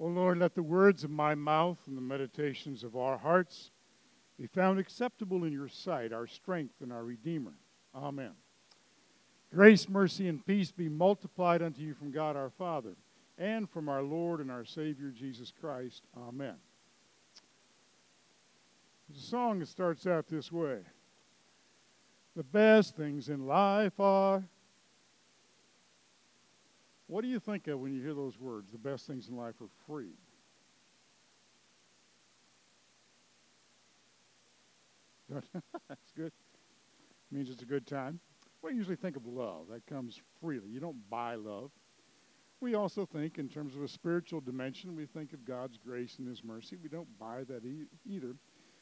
O Lord, let the words of my mouth and the meditations of our hearts be found acceptable in your sight, our strength and our Redeemer. Amen. Grace, mercy, and peace be multiplied unto you from God our Father and from our Lord and our Savior Jesus Christ. Amen. There's a song that starts out this way The best things in life are what do you think of when you hear those words? The best things in life are free. That's good. Means it's a good time. We usually think of love. That comes freely. You don't buy love. We also think, in terms of a spiritual dimension, we think of God's grace and His mercy. We don't buy that e- either.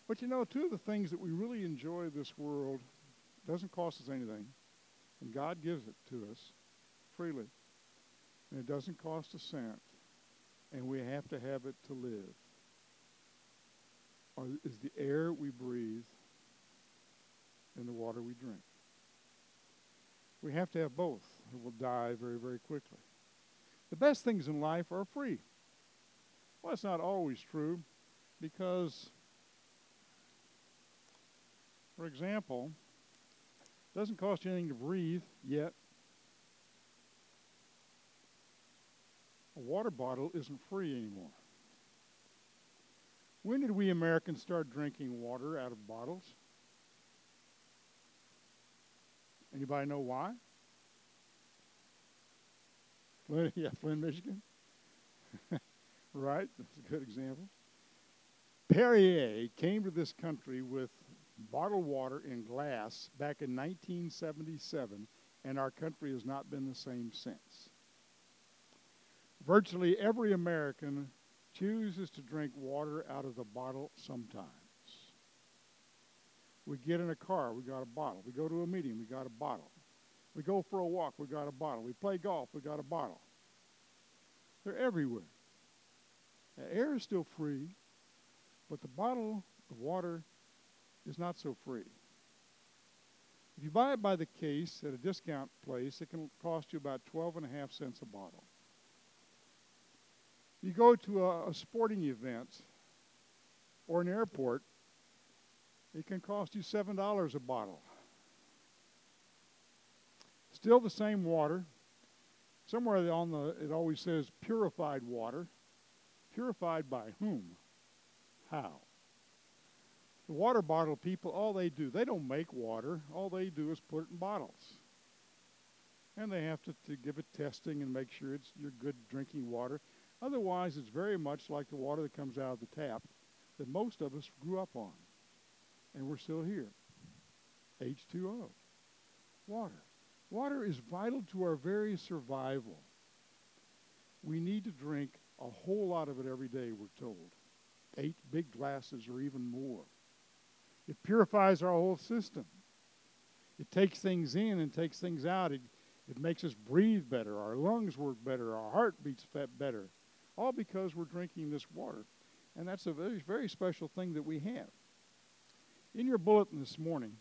But you know, two of the things that we really enjoy this world doesn't cost us anything, and God gives it to us freely and it doesn't cost a cent, and we have to have it to live, or is the air we breathe and the water we drink. We have to have both, or we'll die very, very quickly. The best things in life are free. Well, that's not always true because, for example, it doesn't cost you anything to breathe yet. Water bottle isn't free anymore. When did we Americans start drinking water out of bottles? Anybody know why? Flint, yeah, Flint, Michigan. right, that's a good example. Perrier came to this country with bottled water in glass back in 1977, and our country has not been the same since. Virtually every American chooses to drink water out of the bottle sometimes. We get in a car, we got a bottle. We go to a meeting, we got a bottle. We go for a walk, we got a bottle. We play golf, we got a bottle. They're everywhere. The air is still free, but the bottle of water is not so free. If you buy it by the case at a discount place, it can cost you about 12 and a half cents a bottle. You go to a, a sporting event or an airport, it can cost you $7 a bottle. Still the same water. Somewhere on the it always says purified water. Purified by whom? How? The water bottle people, all they do, they don't make water. All they do is put it in bottles. And they have to, to give it testing and make sure it's your good drinking water. Otherwise, it's very much like the water that comes out of the tap that most of us grew up on. And we're still here. H2O. Water. Water is vital to our very survival. We need to drink a whole lot of it every day, we're told. Eight big glasses or even more. It purifies our whole system. It takes things in and takes things out. It, it makes us breathe better. Our lungs work better. Our heart beats better all because we're drinking this water. And that's a very, very special thing that we have. In your bulletin this morning,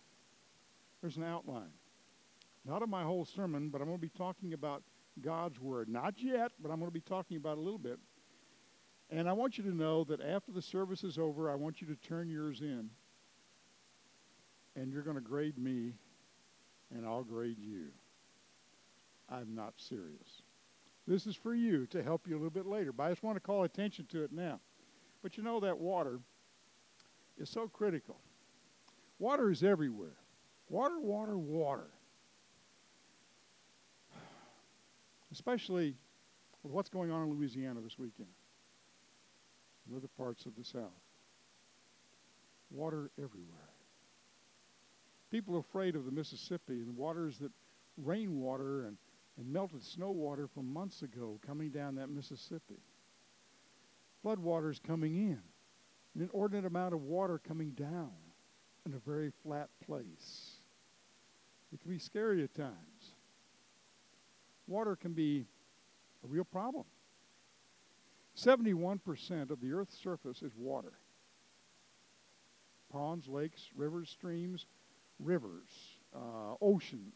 there's an outline. Not of my whole sermon, but I'm going to be talking about God's Word. Not yet, but I'm going to be talking about a little bit. And I want you to know that after the service is over, I want you to turn yours in. And you're going to grade me, and I'll grade you. I'm not serious. This is for you to help you a little bit later. But I just want to call attention to it now. But you know that water is so critical. Water is everywhere. Water, water, water. Especially with what's going on in Louisiana this weekend and other parts of the South. Water everywhere. People are afraid of the Mississippi and waters that rainwater and and melted snow water from months ago coming down that Mississippi. Flood waters coming in, an inordinate amount of water coming down in a very flat place. It can be scary at times. Water can be a real problem. 71% of the Earth's surface is water. Ponds, lakes, rivers, streams, rivers, uh, oceans.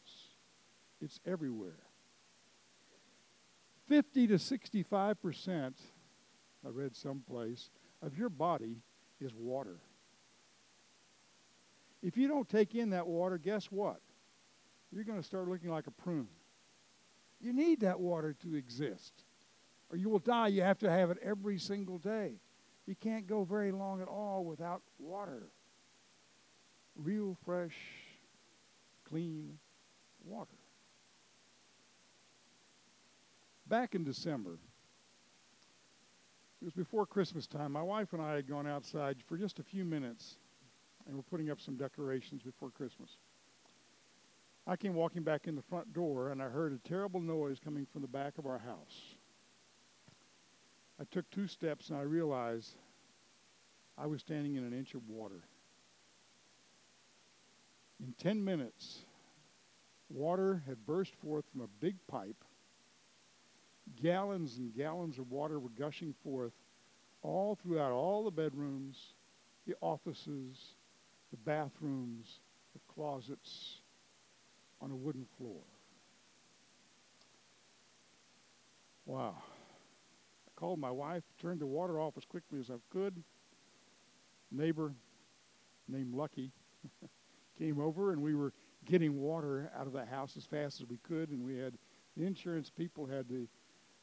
It's everywhere. 50 to 65 percent I read someplace, of your body is water. If you don't take in that water, guess what? You're going to start looking like a prune. You need that water to exist, or you will die. You have to have it every single day. You can't go very long at all without water. Real, fresh, clean water. Back in December, it was before Christmas time. My wife and I had gone outside for just a few minutes and we're putting up some decorations before Christmas. I came walking back in the front door and I heard a terrible noise coming from the back of our house. I took two steps and I realized I was standing in an inch of water. In 10 minutes, water had burst forth from a big pipe. Gallons and gallons of water were gushing forth all throughout all the bedrooms, the offices, the bathrooms, the closets, on a wooden floor. Wow. I called my wife, turned the water off as quickly as I could. Neighbor named Lucky came over, and we were getting water out of the house as fast as we could. And we had the insurance people had the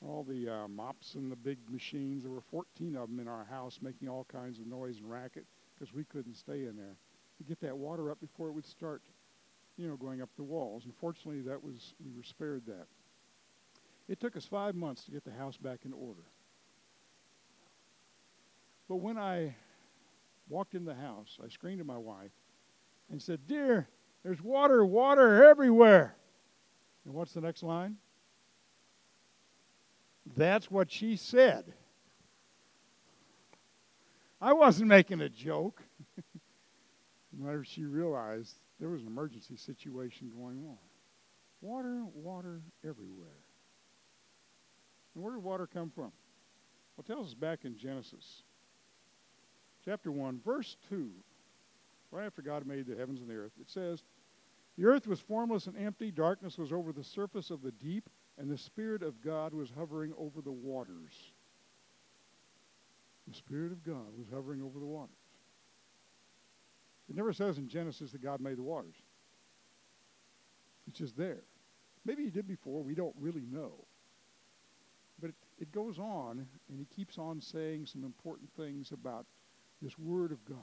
all the uh, mops and the big machines. There were 14 of them in our house, making all kinds of noise and racket because we couldn't stay in there to get that water up before it would start, you know, going up the walls. Unfortunately, that was we were spared that. It took us five months to get the house back in order. But when I walked in the house, I screamed to my wife and said, Dear, there's water, water everywhere. And what's the next line? That's what she said. I wasn't making a joke. Whenever she realized there was an emergency situation going on. Water, water everywhere. And where did water come from? Well, tells us back in Genesis chapter 1, verse 2, right after God made the heavens and the earth, it says, The earth was formless and empty, darkness was over the surface of the deep, and the Spirit of God was hovering over the waters. The Spirit of God was hovering over the waters. It never says in Genesis that God made the waters. It's just there. Maybe he did before, we don't really know. But it, it goes on, and he keeps on saying some important things about this Word of God.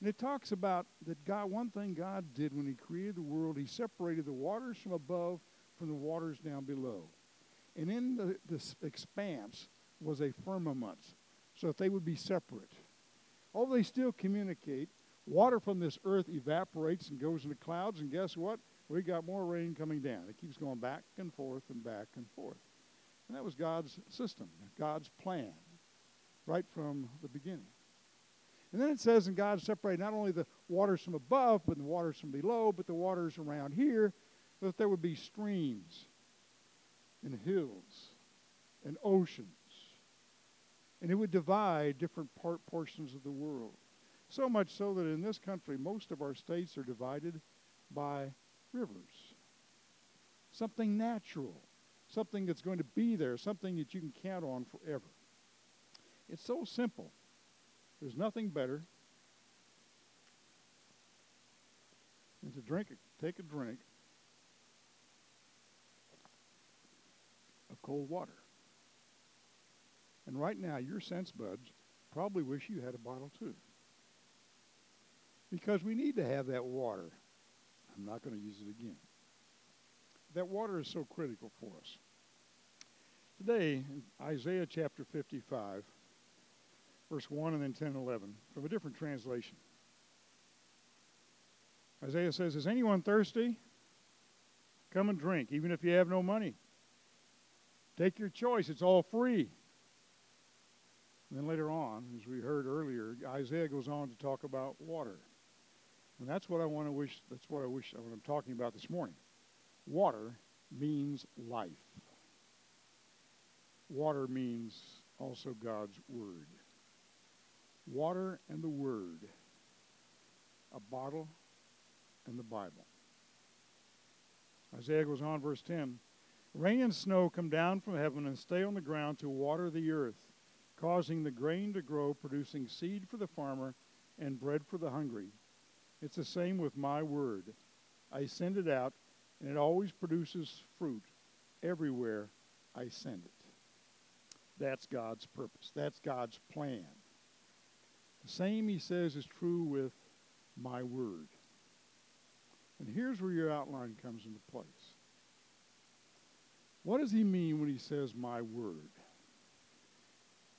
And it talks about that God, one thing God did when he created the world, he separated the waters from above from the waters down below. And in the, this expanse was a firmament, so that they would be separate. Although they still communicate, water from this earth evaporates and goes into clouds, and guess what? We got more rain coming down. It keeps going back and forth and back and forth. And that was God's system, God's plan, right from the beginning. And then it says, and God separated not only the waters from above, but the waters from below, but the waters around here, that there would be streams and hills and oceans. And it would divide different part, portions of the world. So much so that in this country, most of our states are divided by rivers. Something natural, something that's going to be there, something that you can count on forever. It's so simple. There's nothing better than to drink, take a drink cold water. And right now, your sense buds probably wish you had a bottle too. Because we need to have that water. I'm not going to use it again. That water is so critical for us. Today, Isaiah chapter 55, verse 1 and then 10 and 11, from a different translation. Isaiah says, Is anyone thirsty? Come and drink, even if you have no money. Take your choice, it's all free. And then later on, as we heard earlier, Isaiah goes on to talk about water. And that's what I want to wish, that's what I wish, what I'm talking about this morning. Water means life. Water means also God's Word water and the Word, a bottle and the Bible. Isaiah goes on, verse 10 Rain and snow come down from heaven and stay on the ground to water the earth, causing the grain to grow, producing seed for the farmer and bread for the hungry. It's the same with my word. I send it out, and it always produces fruit everywhere I send it. That's God's purpose. That's God's plan. The same, he says, is true with my word. And here's where your outline comes into place. What does he mean when he says my word?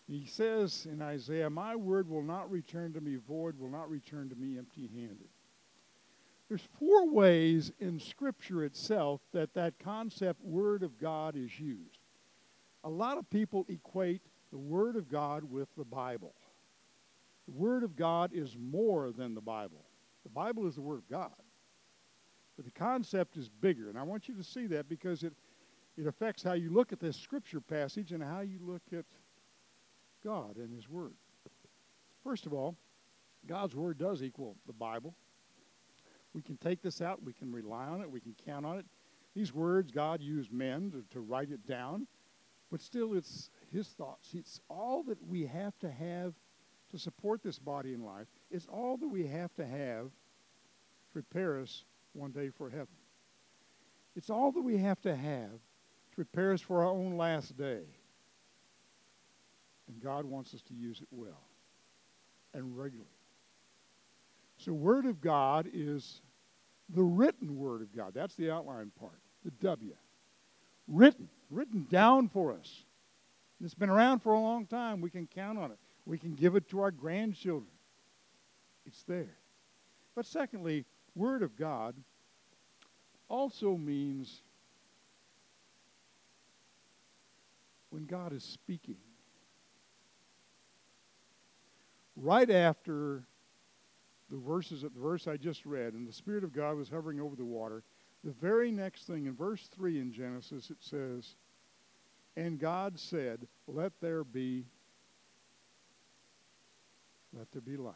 He says in Isaiah, My word will not return to me void, will not return to me empty handed. There's four ways in Scripture itself that that concept, Word of God, is used. A lot of people equate the Word of God with the Bible. The Word of God is more than the Bible. The Bible is the Word of God. But the concept is bigger. And I want you to see that because it, it affects how you look at this Scripture passage and how you look at God and His Word. First of all, God's Word does equal the Bible. We can take this out, we can rely on it, we can count on it. These words, God used men to, to write it down, but still it's His thoughts. It's all that we have to have to support this body in life. It's all that we have to have to prepare us one day for heaven. It's all that we have to have to prepare us for our own last day. And God wants us to use it well and regularly. So, Word of God is the written Word of God. That's the outline part, the W. Written, written down for us. It's been around for a long time. We can count on it. We can give it to our grandchildren. It's there. But secondly, Word of God also means when God is speaking. Right after the verses the verse I just read, and the Spirit of God was hovering over the water, the very next thing in verse 3 in Genesis it says, And God said, Let there be let there be light.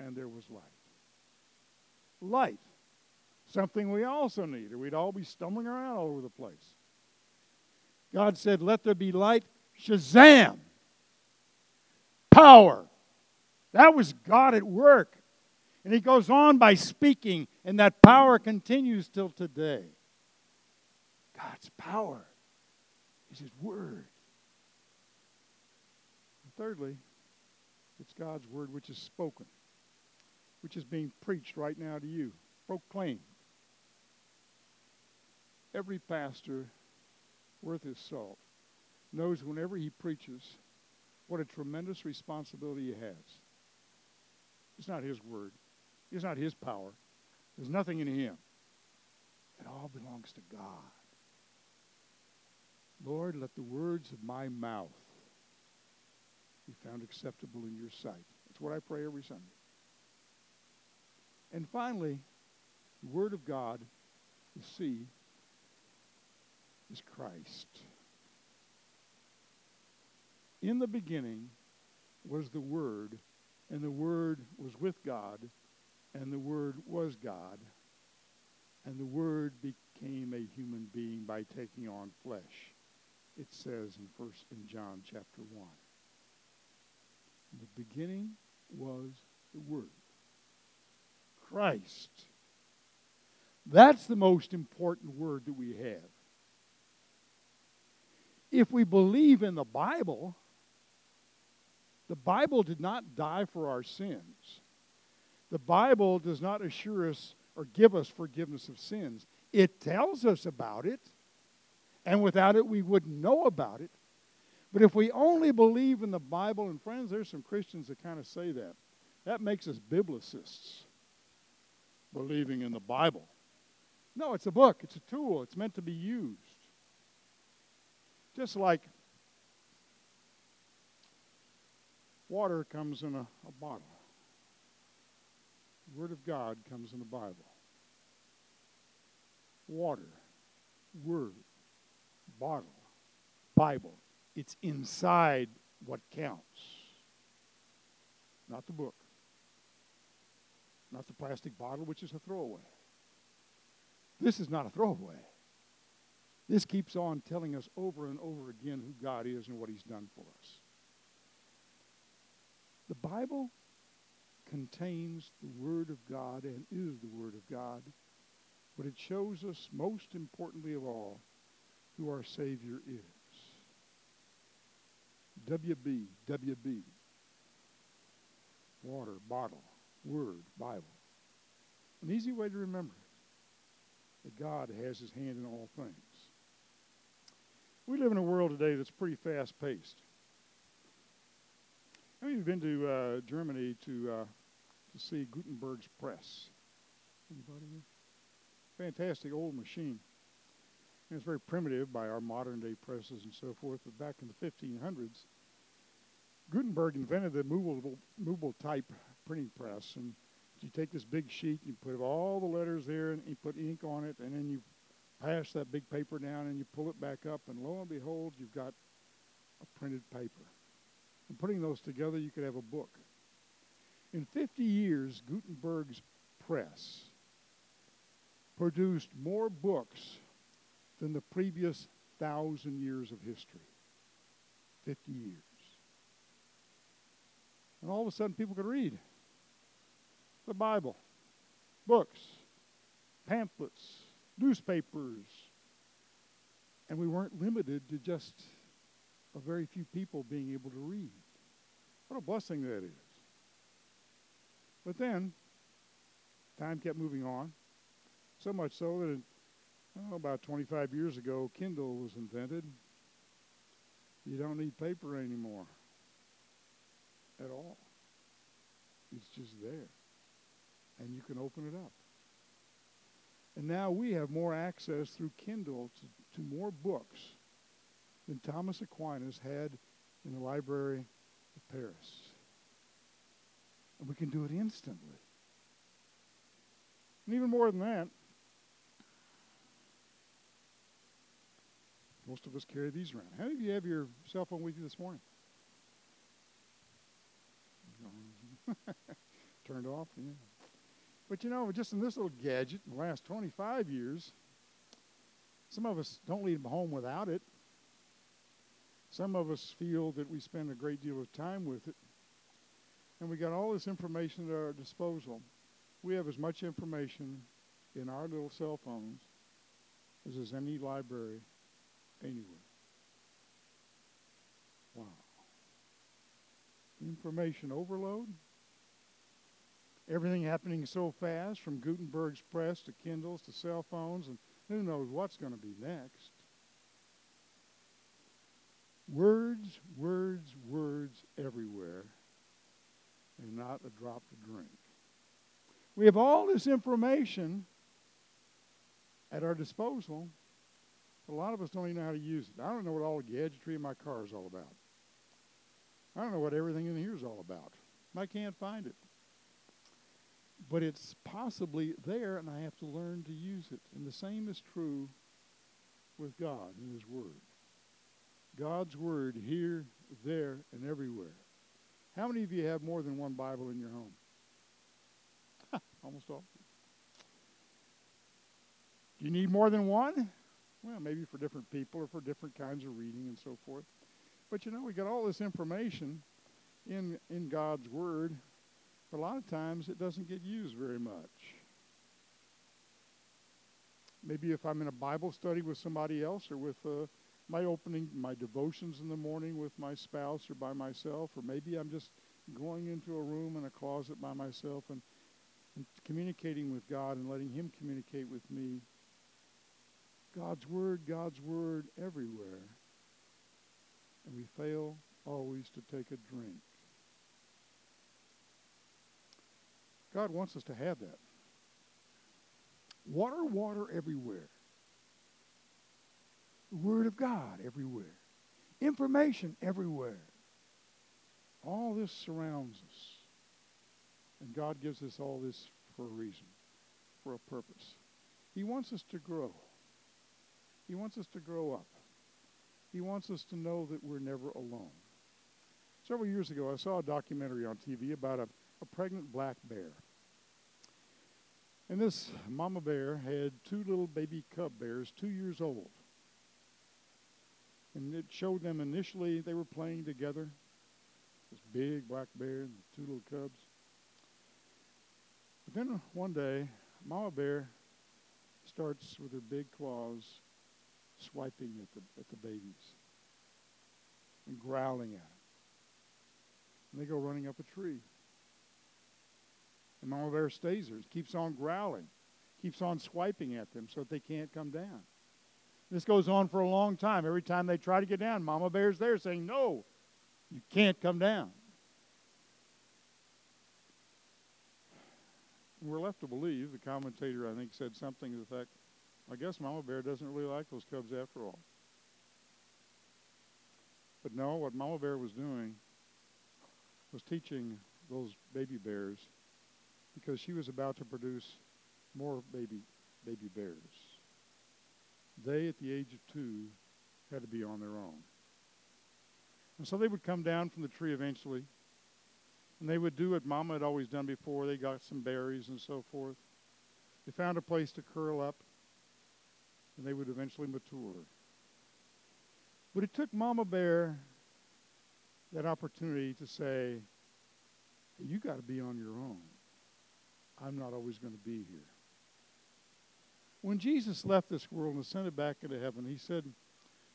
And there was light. Light. Something we also need, or we'd all be stumbling around all over the place. God said, Let there be light. Shazam! Power. That was God at work. And he goes on by speaking, and that power continues till today. God's power is his word. And thirdly, it's God's word which is spoken, which is being preached right now to you, proclaimed. Every pastor worth his salt knows whenever he preaches what a tremendous responsibility he has. It's not his word, it's not his power. There's nothing in him. It all belongs to God. Lord, let the words of my mouth be found acceptable in your sight. That's what I pray every Sunday. And finally, the Word of God, the C, is Christ. In the beginning was the Word, and the Word was with God, and the Word was God, and the Word became a human being by taking on flesh. It says in first in John chapter 1. In the beginning was the Word. Christ. That's the most important word that we have. If we believe in the Bible, the Bible did not die for our sins. The Bible does not assure us or give us forgiveness of sins. It tells us about it, and without it, we wouldn't know about it. But if we only believe in the Bible, and friends, there's some Christians that kind of say that. That makes us biblicists, believing in the Bible. No, it's a book, it's a tool, it's meant to be used. Just like water comes in a, a bottle, the Word of God comes in the Bible. Water, Word, bottle, Bible. It's inside what counts, not the book, not the plastic bottle, which is a throwaway. This is not a throwaway. This keeps on telling us over and over again who God is and what He's done for us. The Bible contains the Word of God and is the Word of God, but it shows us, most importantly of all, who our Savior is. WB, WB. Water, bottle, Word, Bible. An easy way to remember it that God has His hand in all things. We live in a world today that's pretty fast paced. How many of you have been to uh, Germany to uh, to see Gutenberg's press? Anybody? Fantastic old machine. And it's very primitive by our modern day presses and so forth. But back in the 1500s, Gutenberg invented the movable, movable type printing press. And you take this big sheet, you put all the letters there, and you put ink on it, and then you pass that big paper down, and you pull it back up, and lo and behold, you've got a printed paper. And putting those together, you could have a book. In 50 years, Gutenberg's press produced more books than the previous thousand years of history. 50 years. And all of a sudden, people could read the Bible, books, pamphlets, newspapers. And we weren't limited to just a very few people being able to read. What a blessing that is. But then, time kept moving on, so much so that oh, about 25 years ago, Kindle was invented. You don't need paper anymore at all. It's just there. And you can open it up. And now we have more access through Kindle to, to more books than Thomas Aquinas had in the Library of Paris. And we can do it instantly. And even more than that, most of us carry these around. How many of you have your cell phone with you this morning? Turned off? Yeah. But you know, just in this little gadget in the last 25 years, some of us don't leave home without it. Some of us feel that we spend a great deal of time with it. And we got all this information at our disposal. We have as much information in our little cell phones as is any library anywhere. Wow. Information overload. Everything happening so fast from Gutenberg's press to Kindles to cell phones, and who knows what's going to be next. Words, words, words everywhere, and not a drop to drink. We have all this information at our disposal, a lot of us don't even know how to use it. I don't know what all the gadgetry in my car is all about. I don't know what everything in here is all about. I can't find it. But it's possibly there, and I have to learn to use it. And the same is true with God and His Word. God's Word here, there, and everywhere. How many of you have more than one Bible in your home? Almost all. Do you need more than one? Well, maybe for different people or for different kinds of reading and so forth. But you know, we got all this information in in God's Word, a lot of times it doesn't get used very much. Maybe if I'm in a Bible study with somebody else or with uh, my opening my devotions in the morning with my spouse or by myself, or maybe I'm just going into a room in a closet by myself and, and communicating with God and letting Him communicate with me. God's Word, God's Word everywhere. And we fail always to take a drink. God wants us to have that. Water, water everywhere. The Word of God everywhere. Information everywhere. All this surrounds us. And God gives us all this for a reason, for a purpose. He wants us to grow. He wants us to grow up. He wants us to know that we're never alone. Several years ago, I saw a documentary on TV about a, a pregnant black bear. And this mama bear had two little baby cub bears, two years old. And it showed them initially they were playing together. this big black bear and two little cubs. But then one day, Mama Bear starts with her big claws swiping at the, at the babies and growling at them. And they go running up a tree. And Mama Bear stays there, keeps on growling, keeps on swiping at them so that they can't come down. This goes on for a long time. Every time they try to get down, Mama Bear's there saying, No, you can't come down. We're left to believe, the commentator, I think, said something to the fact, I guess Mama Bear doesn't really like those cubs after all. But no, what Mama Bear was doing was teaching those baby bears because she was about to produce more baby baby bears. They, at the age of two, had to be on their own. And so they would come down from the tree eventually, and they would do what Mama had always done before. They got some berries and so forth. They found a place to curl up, and they would eventually mature. But it took Mama Bear that opportunity to say, You got to be on your own. I'm not always going to be here. When Jesus left this world and ascended back into heaven, he said,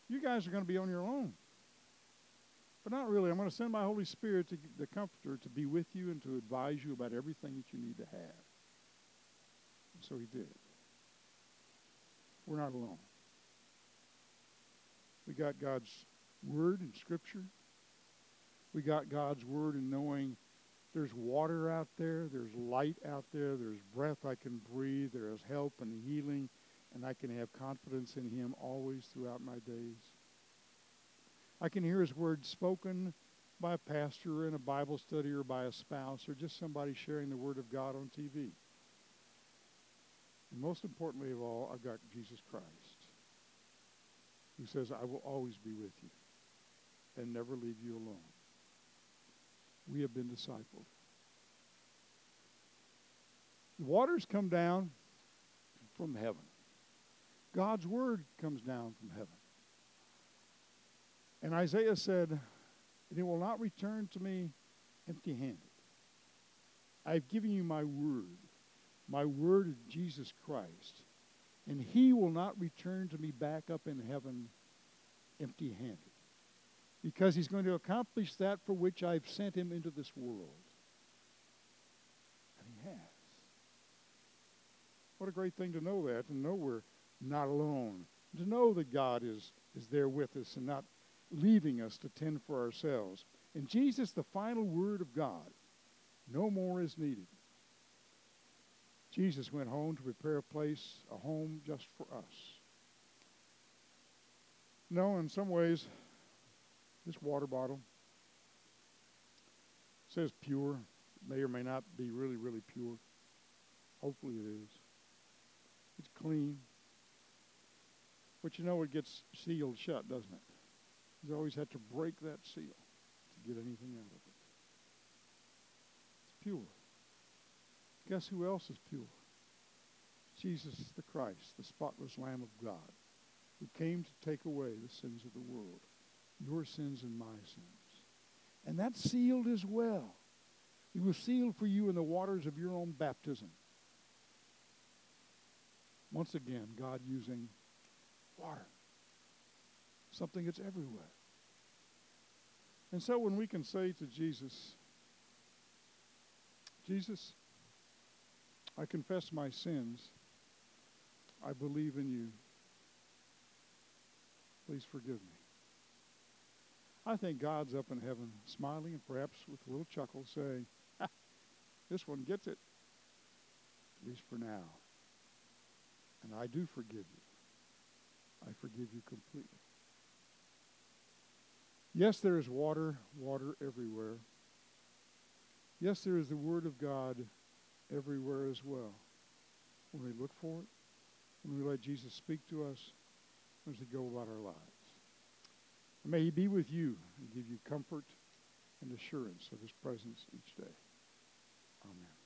You guys are going to be on your own. But not really. I'm going to send my Holy Spirit, to, the Comforter, to be with you and to advise you about everything that you need to have. And so he did. We're not alone. We got God's Word and Scripture. We got God's Word in knowing there's water out there, there's light out there, there's breath I can breathe, there is help and healing, and I can have confidence in Him always throughout my days. I can hear His Word spoken by a pastor in a Bible study or by a spouse or just somebody sharing the Word of God on TV. And most importantly of all, I've got Jesus Christ who says, I will always be with you and never leave you alone. We have been discipled. The waters come down from heaven. God's word comes down from heaven. And Isaiah said, and it will not return to me empty handed. I've given you my word, my word of Jesus Christ, and he will not return to me back up in heaven empty handed. Because he's going to accomplish that for which I've sent him into this world. And he has. What a great thing to know that, and know we're not alone. To know that God is, is there with us and not leaving us to tend for ourselves. And Jesus, the final word of God, no more is needed. Jesus went home to prepare a place, a home just for us. No, in some ways, this water bottle says pure. May or may not be really, really pure. Hopefully it is. It's clean. But you know it gets sealed shut, doesn't it? You always have to break that seal to get anything out of it. It's pure. Guess who else is pure? Jesus the Christ, the spotless Lamb of God, who came to take away the sins of the world, your sins and my sins. And that's sealed as well. It was sealed for you in the waters of your own baptism. Once again, God using water, something that's everywhere. And so when we can say to Jesus, Jesus, I confess my sins. I believe in you. Please forgive me. I think God's up in heaven smiling and perhaps with a little chuckle saying, This one gets it, at least for now. And I do forgive you. I forgive you completely. Yes, there is water, water everywhere. Yes, there is the Word of God everywhere as well. When we look for it, when we let Jesus speak to us, as we go about our lives. May He be with you and give you comfort and assurance of His presence each day. Amen.